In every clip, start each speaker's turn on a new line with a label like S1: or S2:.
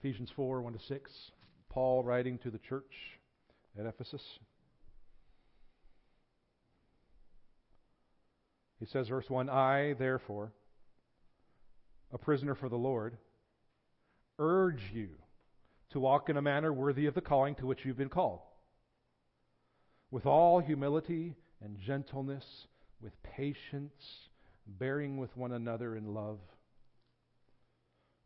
S1: Ephesians 4 1 to 6. Paul writing to the church at Ephesus. He says, verse 1 I, therefore, a prisoner for the Lord, urge you to walk in a manner worthy of the calling to which you've been called, with all humility and gentleness, with patience, bearing with one another in love,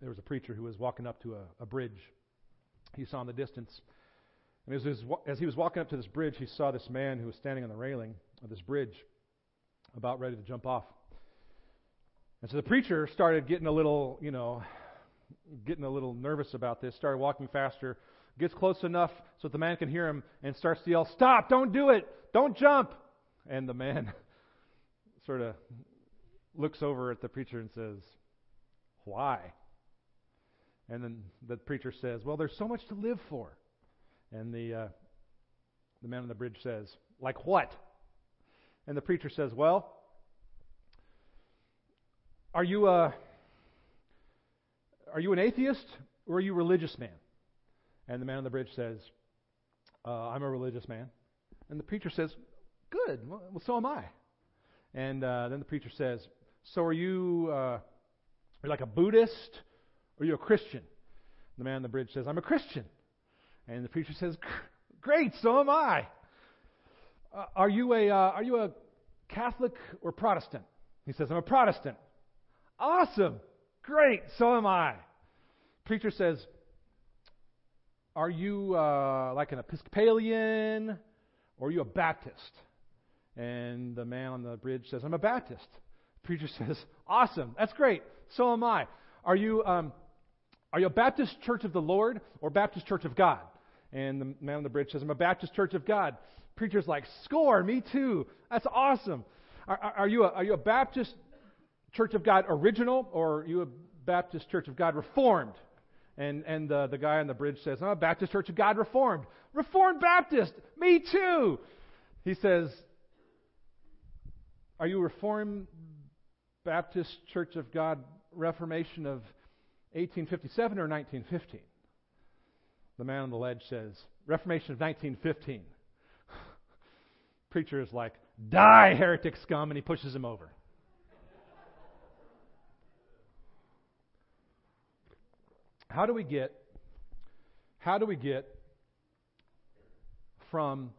S1: There was a preacher who was walking up to a, a bridge. He saw in the distance. And as, his, as he was walking up to this bridge, he saw this man who was standing on the railing of this bridge, about ready to jump off. And so the preacher started getting a little, you know, getting a little nervous about this, started walking faster, gets close enough so that the man can hear him, and starts to yell, Stop! Don't do it! Don't jump! And the man sort of looks over at the preacher and says, Why? And then the preacher says, Well, there's so much to live for. And the, uh, the man on the bridge says, Like what? And the preacher says, Well, are you a are you an atheist or are you a religious man? And the man on the bridge says, uh, I'm a religious man. And the preacher says, Good. Well, so am I. And uh, then the preacher says, So are you, uh, like a Buddhist are you a Christian? The man on the bridge says, I'm a Christian. And the preacher says, Great, so am I. Uh, are, you a, uh, are you a Catholic or Protestant? He says, I'm a Protestant. Awesome. Great. So am I. Preacher says, Are you uh, like an Episcopalian or are you a Baptist? And the man on the bridge says, I'm a Baptist. Preacher says, Awesome. That's great. So am I. Are you, um, are you a Baptist Church of the Lord or Baptist Church of God? And the man on the bridge says, I'm a Baptist Church of God. Preacher's like, Score, me too. That's awesome. Are, are, you, a, are you a Baptist Church of God original or are you a Baptist Church of God Reformed? And, and the, the guy on the bridge says, I'm a Baptist Church of God Reformed. Reformed Baptist, me too. He says, Are you Reformed Baptist Church of God Reformation of 1857 or 1915? The man on the ledge says, Reformation of 1915. Preacher is like, Die, heretic scum, and he pushes him over. How do we get how do we get from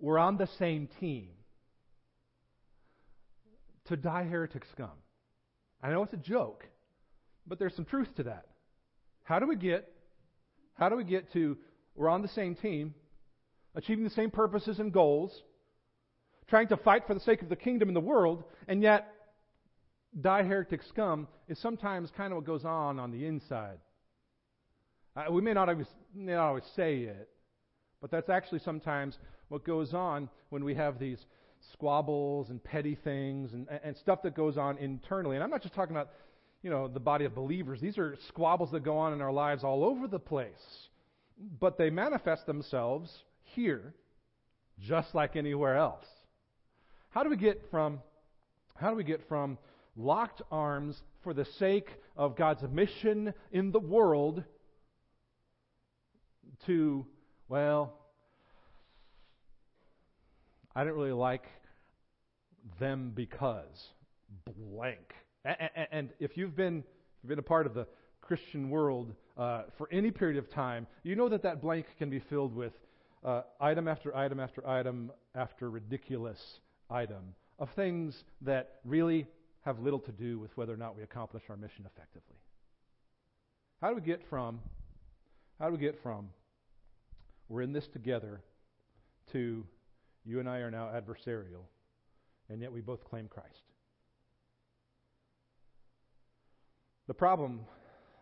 S1: we're on the same team to die heretic scum? I know it's a joke, but there's some truth to that. How do we get how do we get to we're on the same team, achieving the same purposes and goals, trying to fight for the sake of the kingdom and the world, and yet die heretic scum is sometimes kind of what goes on on the inside. Uh, we may not, always, may not always say it, but that's actually sometimes what goes on when we have these squabbles and petty things and, and stuff that goes on internally. And I'm not just talking about, you know, the body of believers. These are squabbles that go on in our lives all over the place. But they manifest themselves here just like anywhere else. How do we get from how do we get from locked arms for the sake of God's mission in the world to, well, I didn't really like them because blank. And if you've been, been a part of the Christian world uh, for any period of time, you know that that blank can be filled with uh, item after item after item after ridiculous item of things that really have little to do with whether or not we accomplish our mission effectively. How do we get from how do we get from we're in this together to you and I are now adversarial, and yet we both claim Christ? The problem,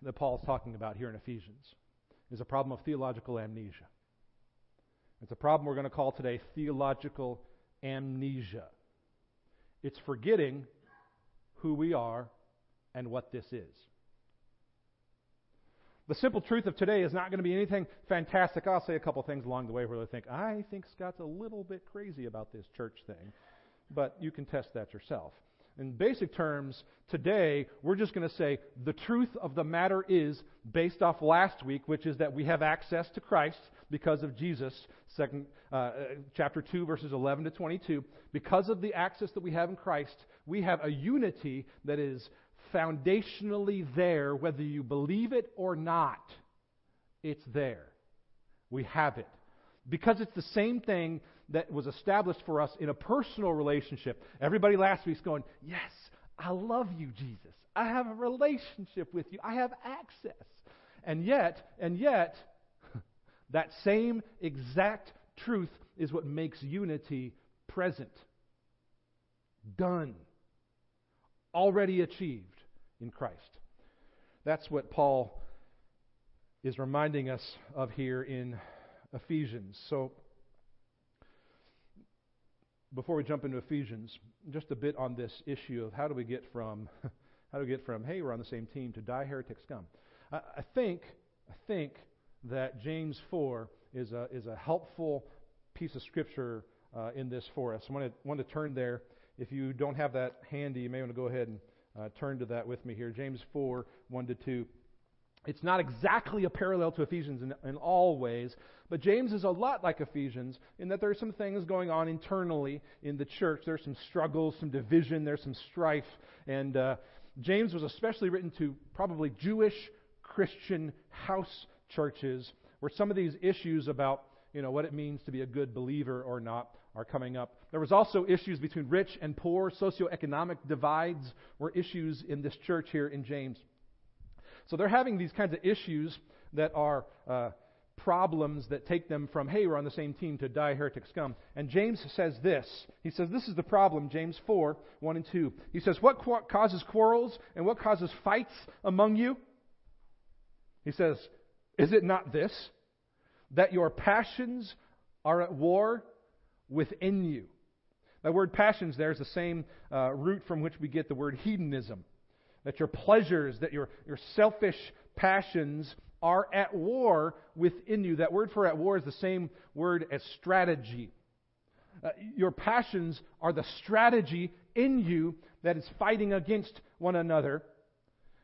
S1: that Paul's talking about here in Ephesians is a problem of theological amnesia. It's a problem we're going to call today theological amnesia. It's forgetting who we are and what this is. The simple truth of today is not going to be anything fantastic. I'll say a couple things along the way where they think, I think Scott's a little bit crazy about this church thing. But you can test that yourself. In basic terms, today we're just going to say the truth of the matter is based off last week, which is that we have access to Christ because of Jesus. Second, uh, chapter two, verses eleven to twenty-two. Because of the access that we have in Christ, we have a unity that is foundationally there, whether you believe it or not. It's there. We have it. Because it's the same thing that was established for us in a personal relationship. Everybody last week's going, Yes, I love you, Jesus. I have a relationship with you. I have access. And yet, and yet, that same exact truth is what makes unity present. Done. Already achieved in Christ. That's what Paul is reminding us of here in Ephesians. So, before we jump into Ephesians, just a bit on this issue of how do we get from how do we get from hey we're on the same team to die heretic scum. I, I think I think that James four is a is a helpful piece of scripture uh, in this for us. I want to want to turn there. If you don't have that handy, you may want to go ahead and uh, turn to that with me here. James 4, 1 to 2. It's not exactly a parallel to Ephesians in, in, all ways, but James is a lot like Ephesians in that there are some things going on internally in the church. There's some struggles, some division, there's some strife. And uh, James was especially written to probably Jewish Christian house churches where some of these issues about you know what it means to be a good believer or not are coming up. There was also issues between rich and poor, socioeconomic divides were issues in this church here in James. So they're having these kinds of issues that are uh, problems that take them from, hey, we're on the same team to die heretic scum. And James says this. He says, this is the problem, James 4, 1 and 2. He says, what qu- causes quarrels and what causes fights among you? He says, is it not this, that your passions are at war within you. That word passions there is the same uh, root from which we get the word hedonism. That your pleasures, that your, your selfish passions are at war within you. That word for at war is the same word as strategy. Uh, your passions are the strategy in you that is fighting against one another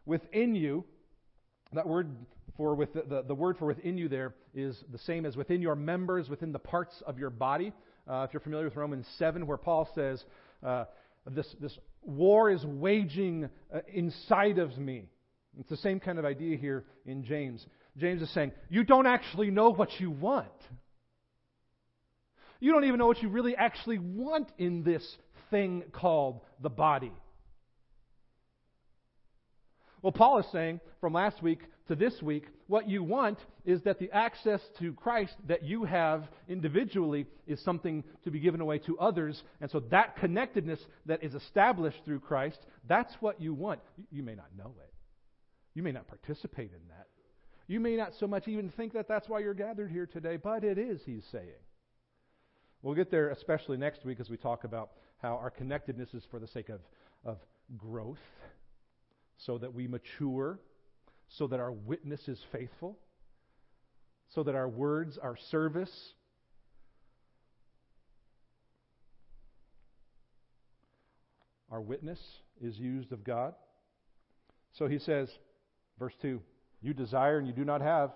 S1: within you. That word for with the, the, the, word for within you there is the same as within your members, within the parts of your body. Uh, if you're familiar with Romans 7, where Paul says, uh, this, this war is waging uh, inside of me. It's the same kind of idea here in James. James is saying, You don't actually know what you want. You don't even know what you really actually want in this thing called the body. Well, Paul is saying from last week to this week, what you want is that the access to Christ that you have individually is something to be given away to others. And so that connectedness that is established through Christ, that's what you want. You may not know it. You may not participate in that. You may not so much even think that that's why you're gathered here today, but it is, he's saying. We'll get there especially next week as we talk about how our connectedness is for the sake of, of growth so that we mature, so that our witness is faithful, so that our words, our service, our witness is used of God. So he says, verse 2 You desire and you do not have,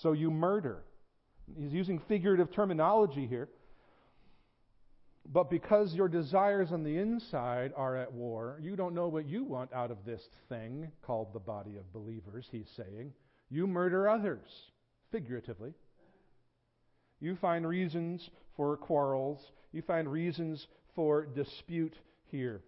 S1: so you murder. He's using figurative terminology here. But because your desires on the inside are at war, you don't know what you want out of this thing called the body of believers, he's saying. You murder others, figuratively. You find reasons for quarrels. You find reasons for dispute here.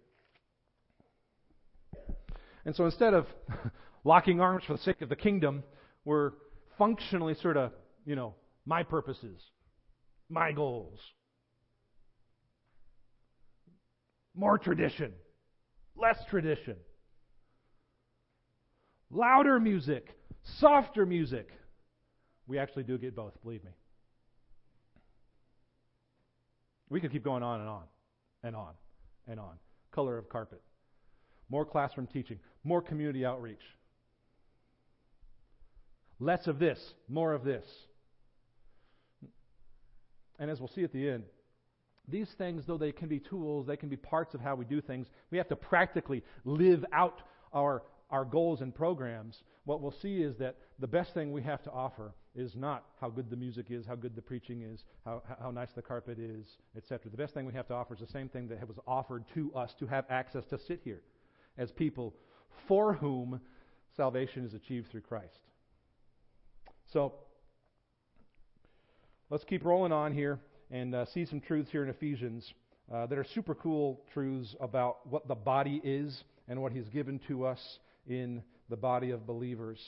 S1: And so instead of locking arms for the sake of the kingdom, we're functionally sort of, you know, my purposes, my goals, More tradition, less tradition. louder music, softer music. We actually do get both, believe me. We could keep going on and on and on and on. Color of carpet, more classroom teaching, more community outreach. Less of this, more of this. And as we'll see at the end, these things, though they can be tools, they can be parts of how we do things, we have to practically live out our, our goals and programs. What we'll see is that the best thing we have to offer is not how good the music is, how good the preaching is, how, how nice the carpet is, etc. The best thing we have to offer is the same thing that was offered to us to have access to sit here as people for whom salvation is achieved through Christ. So, let's keep rolling on here and uh, see some truths here in Ephesians uh, that are super cool truths about what the body is and what He's given to us in the body of believers.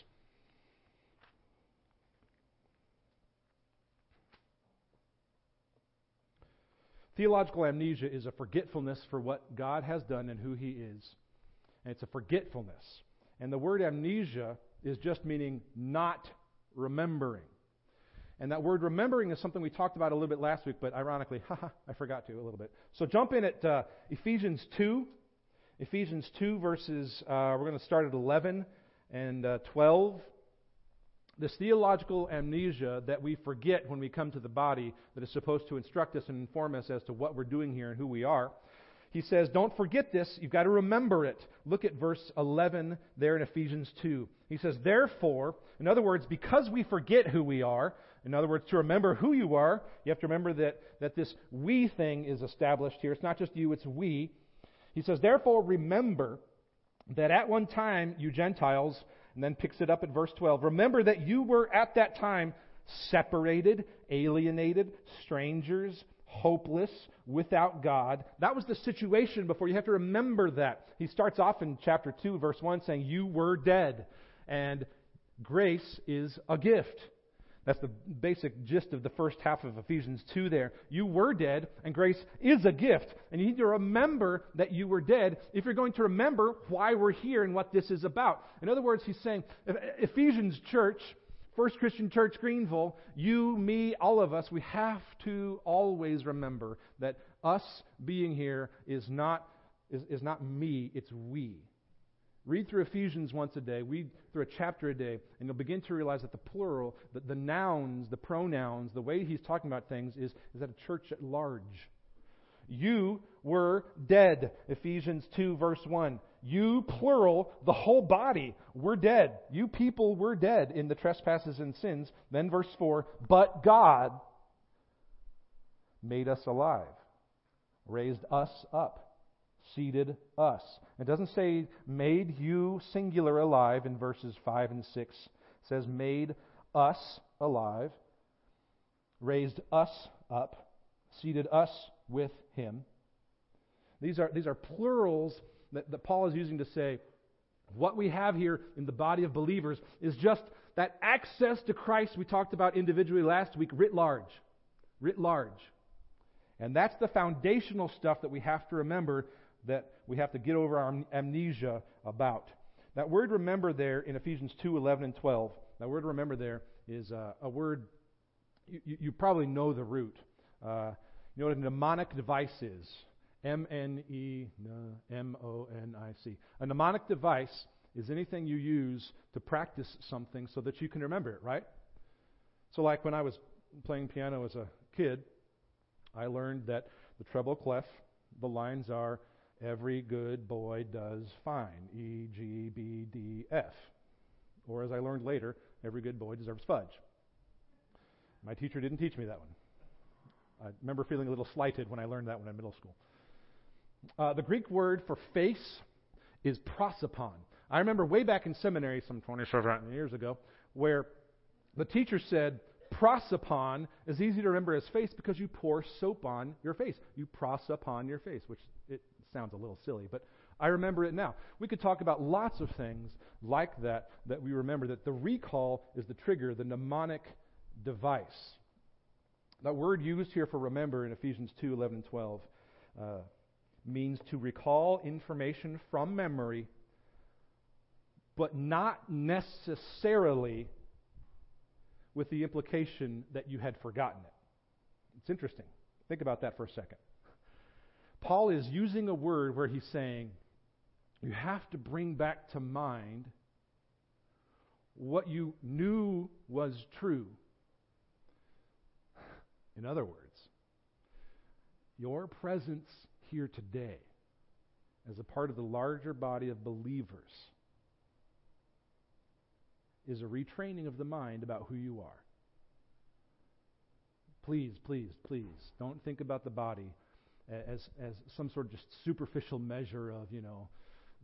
S1: Theological amnesia is a forgetfulness for what God has done and who He is. And it's a forgetfulness. And the word amnesia is just meaning not remembering. And that word remembering is something we talked about a little bit last week, but ironically, haha, I forgot to a little bit. So jump in at uh, Ephesians 2. Ephesians 2, verses, uh, we're going to start at 11 and uh, 12 this theological amnesia that we forget when we come to the body that is supposed to instruct us and inform us as to what we're doing here and who we are. He says, Don't forget this. You've got to remember it. Look at verse 11 there in Ephesians 2. He says, Therefore, in other words, because we forget who we are, in other words, to remember who you are, you have to remember that, that this we thing is established here. It's not just you, it's we. He says, Therefore, remember that at one time you Gentiles and then picks it up at verse 12. Remember that you were at that time separated, alienated, strangers, hopeless, without God. That was the situation before. You have to remember that. He starts off in chapter 2, verse 1, saying, You were dead, and grace is a gift. That's the basic gist of the first half of Ephesians 2 there. You were dead, and grace is a gift. And you need to remember that you were dead if you're going to remember why we're here and what this is about. In other words, he's saying, Ephesians church, First Christian Church Greeneville, you, me, all of us, we have to always remember that us being here is not, is, is not me, it's we. Read through Ephesians once a day, read through a chapter a day, and you'll begin to realize that the plural, the, the nouns, the pronouns, the way he's talking about things is, is at a church at large. You were dead, Ephesians 2, verse 1. You, plural, the whole body, were dead. You people were dead in the trespasses and sins. Then verse 4, but God made us alive, raised us up seated us. It doesn't say made you singular alive in verses 5 and 6. It says made us alive, raised us up, seated us with him. These are, these are plurals that, that Paul is using to say what we have here in the body of believers is just that access to Christ we talked about individually last week, writ large. Writ large. And that's the foundational stuff that we have to remember that we have to get over our amnesia about. That word remember there in Ephesians 2 11 and 12, that word remember there is a word, you, you, probably know the root. Uh, you know what a mnemonic device is? M N E M O N I C. A mnemonic device is anything you use to practice something so that you can remember it, right? So, like when I was playing piano as a kid, I learned that the treble clef, the lines are Every good boy does fine. E, G, B, D, F. Or as I learned later, every good boy deserves fudge. My teacher didn't teach me that one. I remember feeling a little slighted when I learned that one in middle school. Uh, the Greek word for face is prosopon. I remember way back in seminary, some 27 years ago, where the teacher said, prosopon is easy to remember as face because you pour soap on your face. You pros upon your face, which it sounds a little silly, but I remember it now. We could talk about lots of things like that that we remember that the recall is the trigger, the mnemonic device. That word used here for remember in Ephesians 2 11 and 12 uh, means to recall information from memory but not necessarily with the implication that you had forgotten it. It's interesting. Think about that for a second. Paul is using a word where he's saying, you have to bring back to mind what you knew was true. In other words, your presence here today as a part of the larger body of believers is a retraining of the mind about who you are. Please, please, please, don't think about the body as, as some sort of just superficial measure of, you know,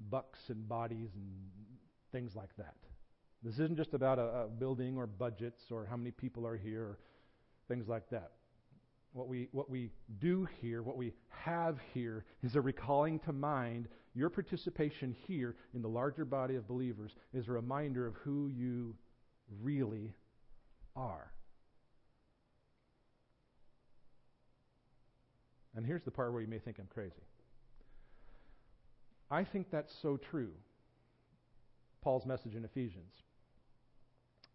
S1: bucks and bodies and things like that. This isn't just about a, a building or budgets or how many people are here or things like that. What we, what we do here, what we have here, is a recalling to mind your participation here in the larger body of believers is a reminder of who you really are. And here's the part where you may think I'm crazy. I think that's so true. Paul's message in Ephesians.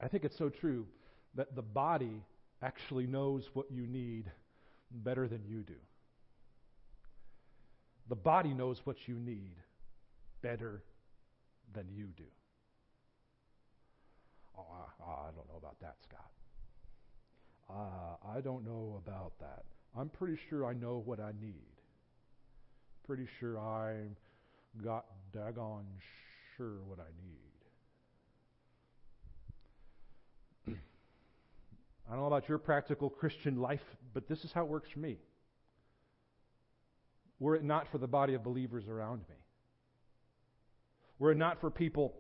S1: I think it's so true that the body actually knows what you need better than you do. The body knows what you need better than you do. Oh, I, I don't know about that, Scott. Uh, I don't know about that. I'm pretty sure I know what I need. Pretty sure I'm got daggone sure what I need. I don't know about your practical Christian life, but this is how it works for me. Were it not for the body of believers around me, were it not for people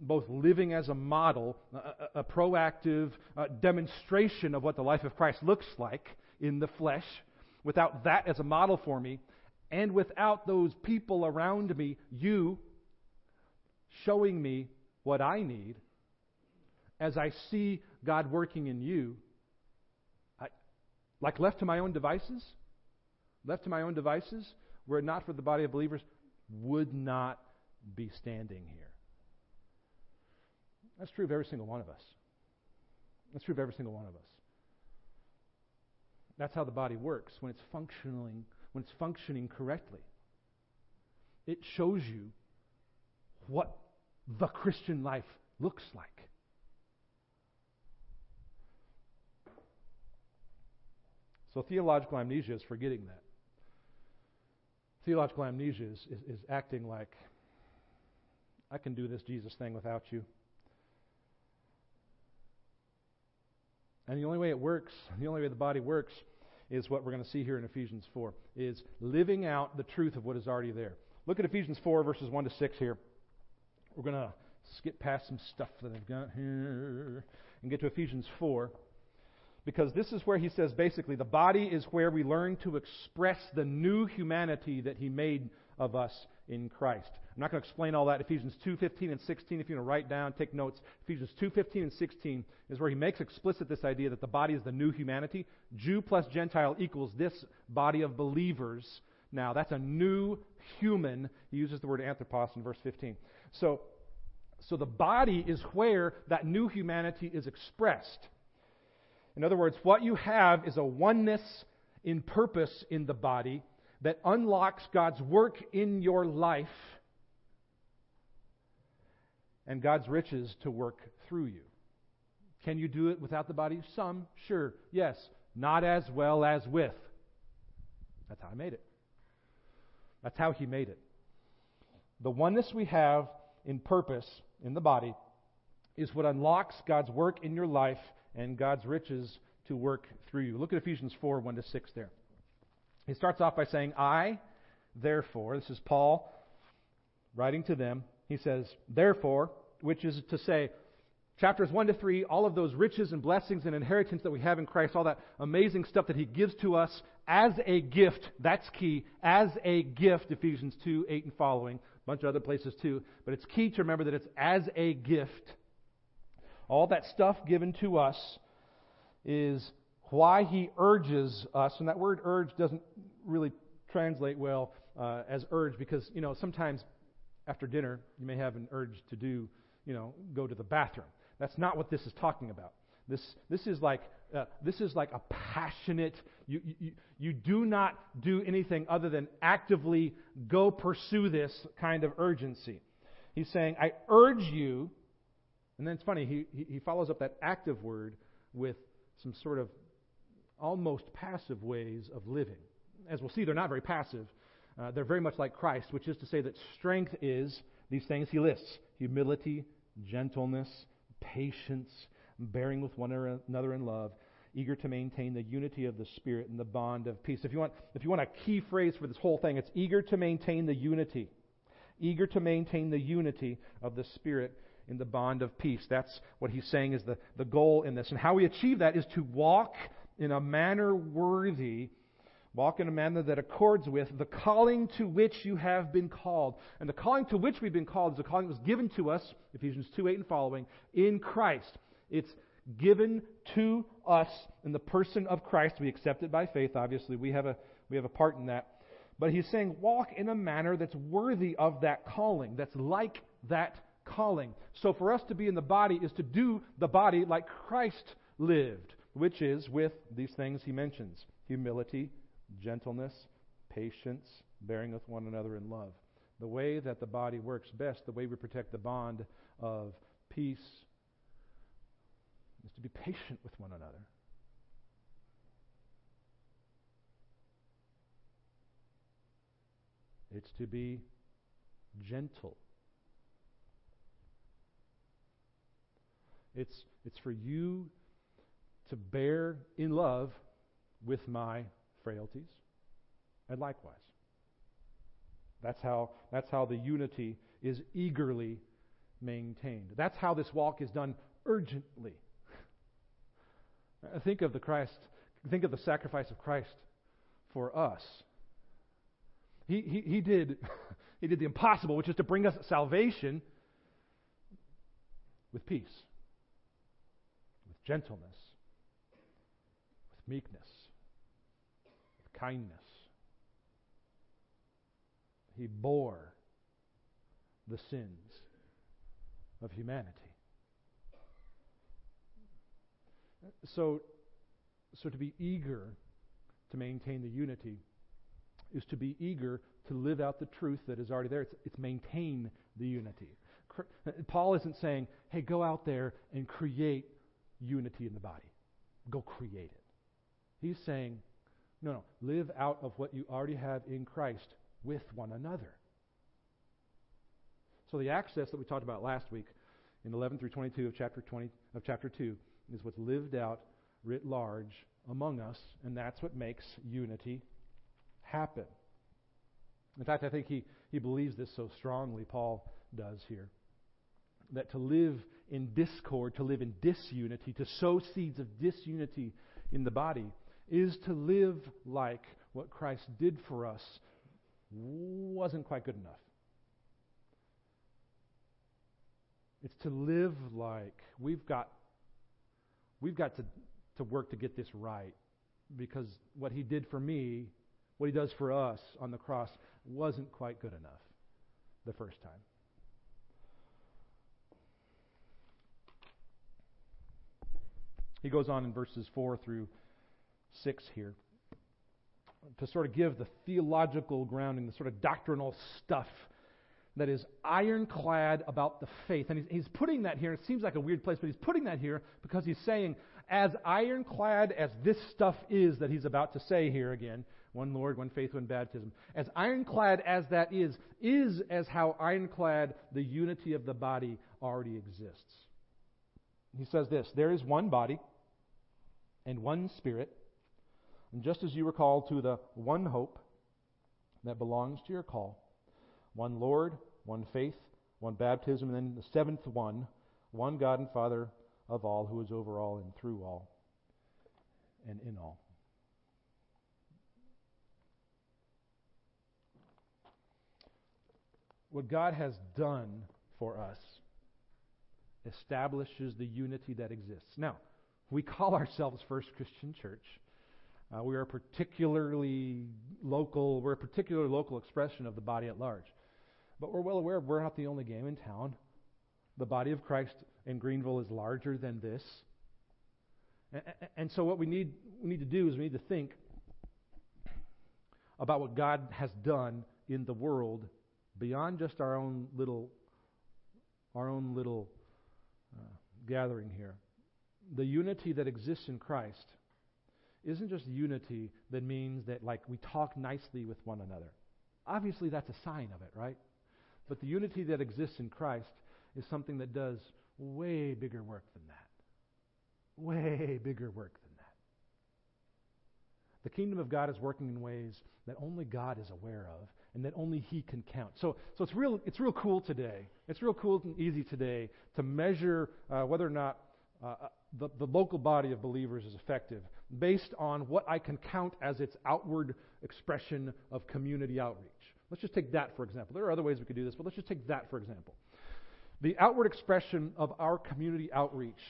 S1: both living as a model, a, a proactive uh, demonstration of what the life of Christ looks like in the flesh, without that as a model for me, and without those people around me, you showing me what I need, as I see God working in you, I, like left to my own devices, left to my own devices, were it not for the body of believers, would not be standing here. That's true of every single one of us. That's true of every single one of us. That's how the body works when it's functioning when it's functioning correctly. It shows you what the Christian life looks like. So theological amnesia is forgetting that. Theological amnesia is, is, is acting like, I can do this Jesus thing without you. And the only way it works, the only way the body works, is what we're going to see here in Ephesians 4, is living out the truth of what is already there. Look at Ephesians 4, verses 1 to 6 here. We're going to skip past some stuff that I've got here and get to Ephesians 4 because this is where he says basically the body is where we learn to express the new humanity that he made of us in Christ. I'm not going to explain all that. Ephesians 2:15 and 16 if you want to write down, take notes. Ephesians 2:15 and 16 is where he makes explicit this idea that the body is the new humanity. Jew plus Gentile equals this body of believers. Now, that's a new human. He uses the word anthropos in verse 15. So, so the body is where that new humanity is expressed. In other words, what you have is a oneness in purpose in the body that unlocks God's work in your life and God's riches to work through you. Can you do it without the body? Some, sure, yes. Not as well as with. That's how I made it. That's how He made it. The oneness we have in purpose in the body is what unlocks God's work in your life and God's riches to work through you. Look at Ephesians 4 1 to 6 there. He starts off by saying, I, therefore, this is Paul writing to them. He says, therefore, which is to say, chapters 1 to 3, all of those riches and blessings and inheritance that we have in Christ, all that amazing stuff that He gives to us as a gift, that's key, as a gift, Ephesians 2, 8 and following, a bunch of other places too, but it's key to remember that it's as a gift. All that stuff given to us is why he urges us, and that word urge doesn't really translate well uh, as urge because, you know, sometimes after dinner, you may have an urge to do, you know, go to the bathroom. That's not what this is talking about. This, this is like uh, this is like a passionate. You, you you do not do anything other than actively go pursue this kind of urgency. He's saying, I urge you, and then it's funny. He he, he follows up that active word with some sort of almost passive ways of living. As we'll see, they're not very passive. Uh, they're very much like Christ, which is to say that strength is these things he lists humility, gentleness, patience, bearing with one another in love, eager to maintain the unity of the Spirit and the bond of peace. If you want, if you want a key phrase for this whole thing, it's eager to maintain the unity. Eager to maintain the unity of the Spirit in the bond of peace. That's what he's saying is the, the goal in this. And how we achieve that is to walk in a manner worthy Walk in a manner that accords with the calling to which you have been called. And the calling to which we've been called is the calling that was given to us, Ephesians 2 8 and following, in Christ. It's given to us in the person of Christ. We accept it by faith, obviously. We have a, we have a part in that. But he's saying, walk in a manner that's worthy of that calling, that's like that calling. So for us to be in the body is to do the body like Christ lived, which is with these things he mentions humility gentleness, patience, bearing with one another in love. The way that the body works best, the way we protect the bond of peace, is to be patient with one another. It's to be gentle. It's, it's for you to bear in love with my frailties, and likewise. That's how, that's how the unity is eagerly maintained. That's how this walk is done urgently. Think of the Christ, think of the sacrifice of Christ for us. He, he, he, did, he did the impossible, which is to bring us salvation with peace, with gentleness, with meekness kindness. He bore the sins of humanity. So, so to be eager to maintain the unity is to be eager to live out the truth that is already there. It's, it's maintain the unity. Paul isn't saying, hey, go out there and create unity in the body. Go create it. He's saying, no, no. Live out of what you already have in Christ with one another. So the access that we talked about last week in 11 through 22 of chapter 20 of chapter 2 is what's lived out writ large among us, and that's what makes unity happen. In fact, I think he, he believes this so strongly, Paul does here. That to live in discord, to live in disunity, to sow seeds of disunity in the body, is to live like what Christ did for us wasn't quite good enough. It's to live like we've got we've got to, to work to get this right because what he did for me, what he does for us on the cross wasn't quite good enough the first time. He goes on in verses 4 through 6 here to sort of give the theological grounding, the sort of doctrinal stuff that is ironclad about the faith. And he's, he's putting that here. It seems like a weird place, but he's putting that here because he's saying, as ironclad as this stuff is that he's about to say here again, one Lord, one faith, one baptism, as ironclad as that is, is as how ironclad the unity of the body already exists. He says this There is one body and one spirit and just as you were called to the one hope that belongs to your call, one Lord, one faith, one baptism, and then the seventh one, one God and Father of all, who is over all and through all and in all. What God has done for us establishes the unity that exists. Now, we call ourselves First Christian Church. Uh, we are a particularly local, we're a particular local expression of the body at large. But we're well aware we're not the only game in town. The body of Christ in Greeneville is larger than this. And so what we need, we need to do is we need to think about what God has done in the world beyond just our own little our own little uh, gathering here. The unity that exists in Christ isn't just unity that means that like we talk nicely with one another. Obviously that's a sign of it, right? But the unity that exists in Christ is something that does way bigger work than that. Way bigger work than that. The kingdom of God is working in ways that only God is aware of and that only He can count. So, so it's, real, it's real cool today. It's real cool and easy today to measure uh, whether or not uh, uh, the, the local body of believers is effective based on what I can count as its outward expression of community outreach. Let's just take that for example. There are other ways we could do this, but let's just take that for example. The outward expression of our community outreach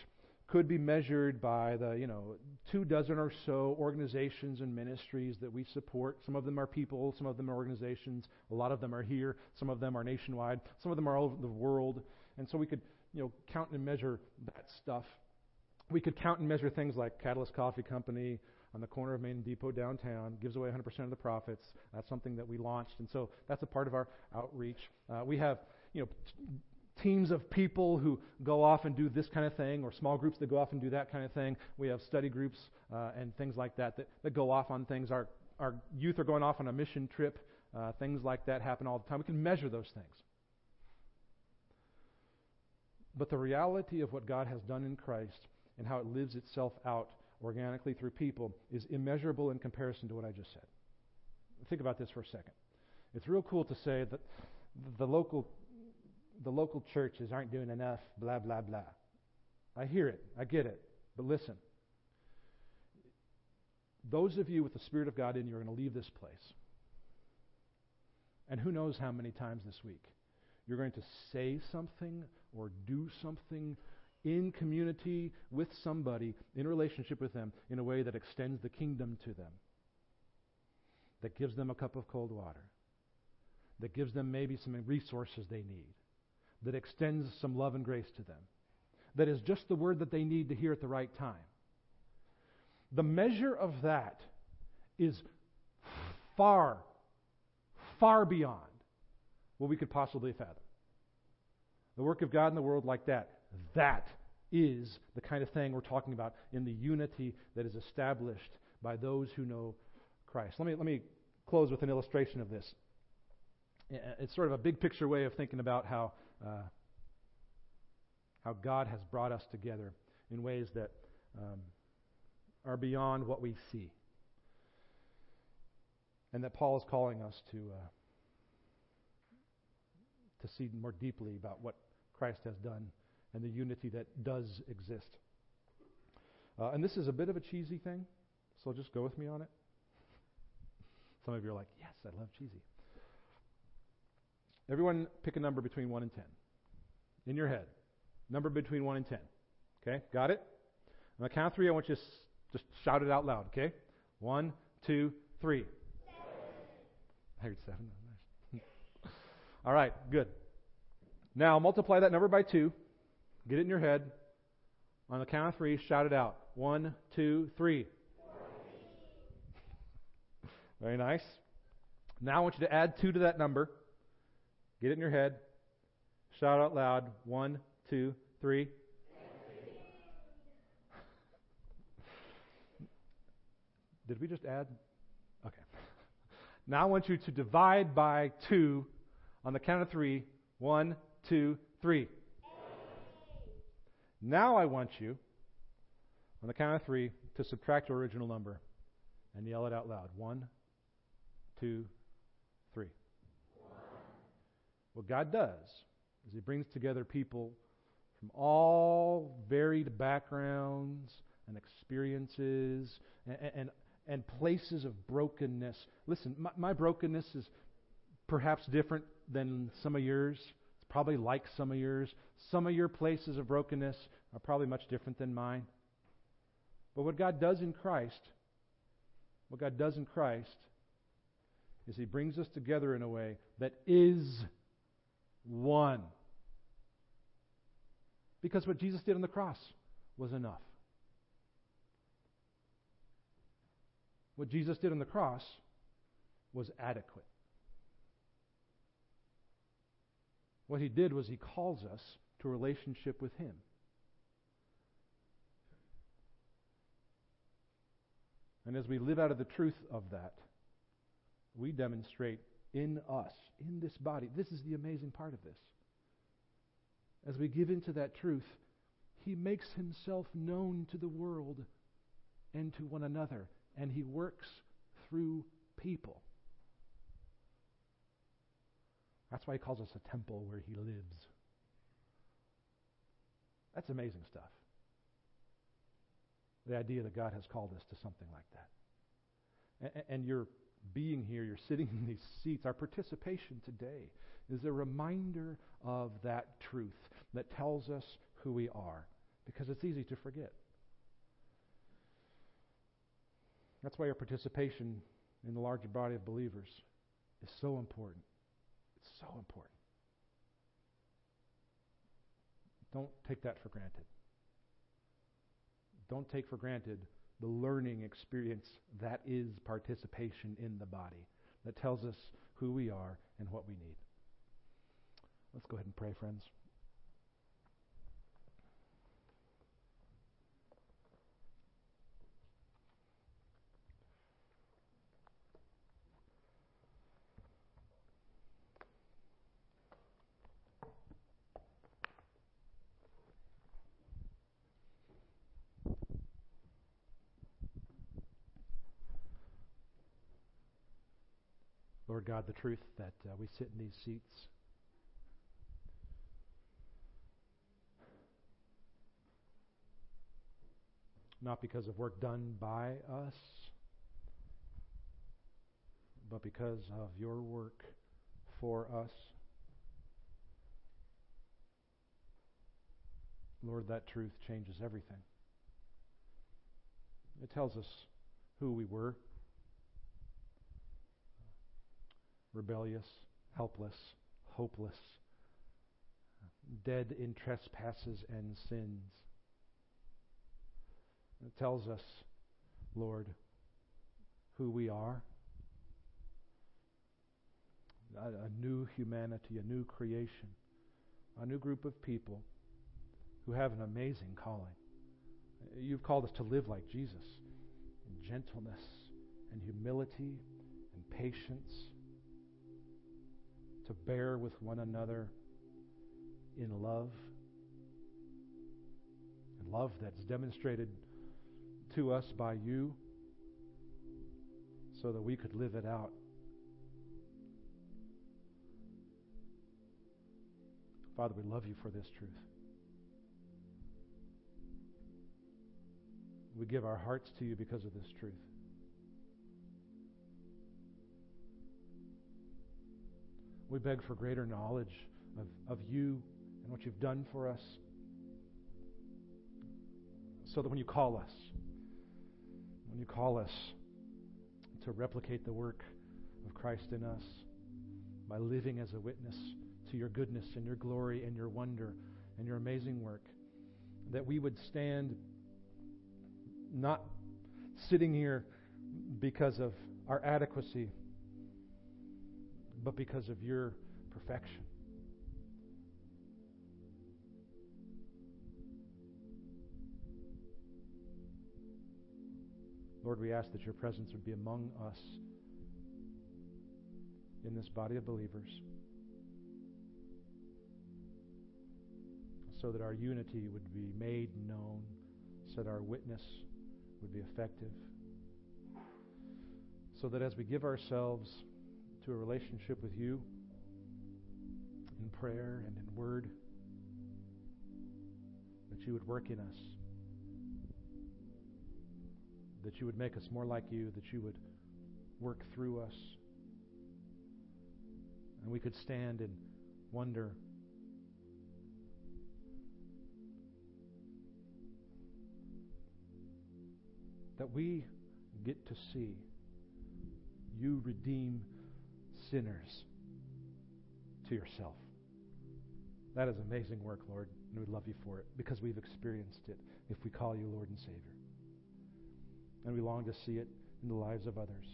S1: could be measured by the, you know, two dozen or so organizations and ministries that we support. Some of them are people, some of them are organizations. A lot of them are here, some of them are nationwide, some of them are all over the world. And so we could, you know, count and measure that stuff. We could count and measure things like Catalyst Coffee Company on the corner of Main Depot downtown, gives away 100% of the profits. That's something that we launched, and so that's a part of our outreach. Uh, we have, you know, teams of people who go off and do this kind of thing, or small groups that go off and do that kind of thing. We have study groups uh, and things like that, that that go off on things. Our our youth are going off on a mission trip. Uh, things like that happen all the time. We can measure those things. But the reality of what God has done in Christ and how it lives itself out organically through people is immeasurable in comparison to what I just said. Think about this for a second. It's real cool to say that the local the local churches aren't doing enough, blah, blah, blah. I hear it. I get it. But listen. Those of you with the Spirit of God in you are going to leave this place. And who knows how many times this week you're going to say something or do something in community with somebody, in relationship with them, in a way that extends the kingdom to them, that gives them a cup of cold water, that gives them maybe some resources they need, that extends some love and grace to them, that is just the word that they need to hear at the right time. The measure of that is far, far beyond what we could possibly fathom. The work of God in the world like that, that is the kind of thing we're talking about in the unity that is established by those who know Christ. Let me, let me close with an illustration of this. It's sort of a big picture way of thinking about how uh, how God has brought us together in ways that um, are beyond what we see. And that Paul is calling us to, uh, to see more deeply about what Christ has done and the unity that does exist. Uh, and this is a bit of a cheesy thing, so just go with me on it. Some of you are like, yes, I love cheesy. Everyone pick a number between 1 and 10 in your head. Number between 1 and 10. Okay, got it? On the count of three, I want you to just shout it out loud, okay? One, two, three. Seven. I heard seven. All right, good. Now multiply that number by two. Get it in your head. On the count of three, shout it out. One, two, three. Very nice. Now I want you to add two to that number. Get it in your head. Shout out loud. One, two, three. Did we just add? Okay. Now I want you to divide by two on the count of three. One, two, three. Now I want you, on the count of three, to subtract your original number and yell it out loud. One, two, three. What God does is He brings together people from all varied backgrounds and experiences and, and, and places of brokenness. Listen, my, my brokenness is perhaps different than some of yours. It's probably like some of yours. Some of your places of brokenness are probably much different than mine. But what God does in Christ, what God does in Christ, is He brings us together in a way that is one. Because what Jesus did on the cross was enough. What Jesus did on the cross was adequate. What he did was he calls us to a relationship with him. And as we live out of the truth of that, we demonstrate in us, in this body. This is the amazing part of this. As we give into that truth, he makes himself known to the world and to one another, and he works through people. That's why he calls us a temple where he lives. That's amazing stuff. The idea that God has called us to something like that. And, and your being here, you're sitting in these seats, our participation today is a reminder of that truth that tells us who we are because it's easy to forget. That's why our participation in the larger body of believers is so important. So important. Don't take that for granted. Don't take for granted the learning experience that is participation in the body, that tells us who we are and what we need. Let's go ahead and pray, friends. God, the truth that uh, we sit in these seats. Not because of work done by us, but because of your work for us. Lord, that truth changes everything. It tells us who we were. Rebellious, helpless, hopeless, dead in trespasses and sins. It tells us, Lord, who we are a, new humanity, a new creation, a new group of people who have an amazing calling. You've called us to live like Jesus in gentleness and humility and patience to bear with one another in love. And love that's demonstrated to us by you so that we could live it out. Father, we love you for this truth. We give our hearts to you because of this truth. We beg for greater knowledge of, of you and what you've done for us. So that when you call us, when you call us to replicate the work of Christ in us by living as a witness to your goodness and your glory and your wonder and your amazing work, that we would stand not sitting here because of our adequacy but because of your perfection. Lord, we ask that your presence would be among us in this body of believers so that our unity would be made known, so that our witness would be effective, so that as we give ourselves to a relationship with you in prayer and in word, that you would work in us, that you would make us more like you, that you would work through us, and we could stand and wonder. That we get to see you redeem sinners to yourself. That is amazing work, Lord, and we love you for it because we've experienced it if we call you Lord and Savior. And we long to see it in the lives of others.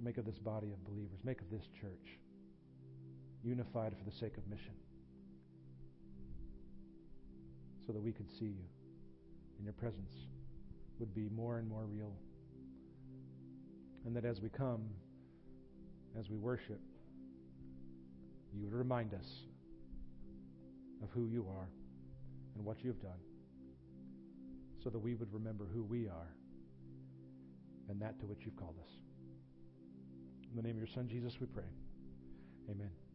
S1: Make of this body of believers, make of this church unified for the sake of mission so that we could see you and your presence would be more and more real. And that as we come, as we worship, you would remind us of who you are and what you have done so that we would remember who we are and that to which you've called us. In the name of your Son, Jesus, we pray. Amen.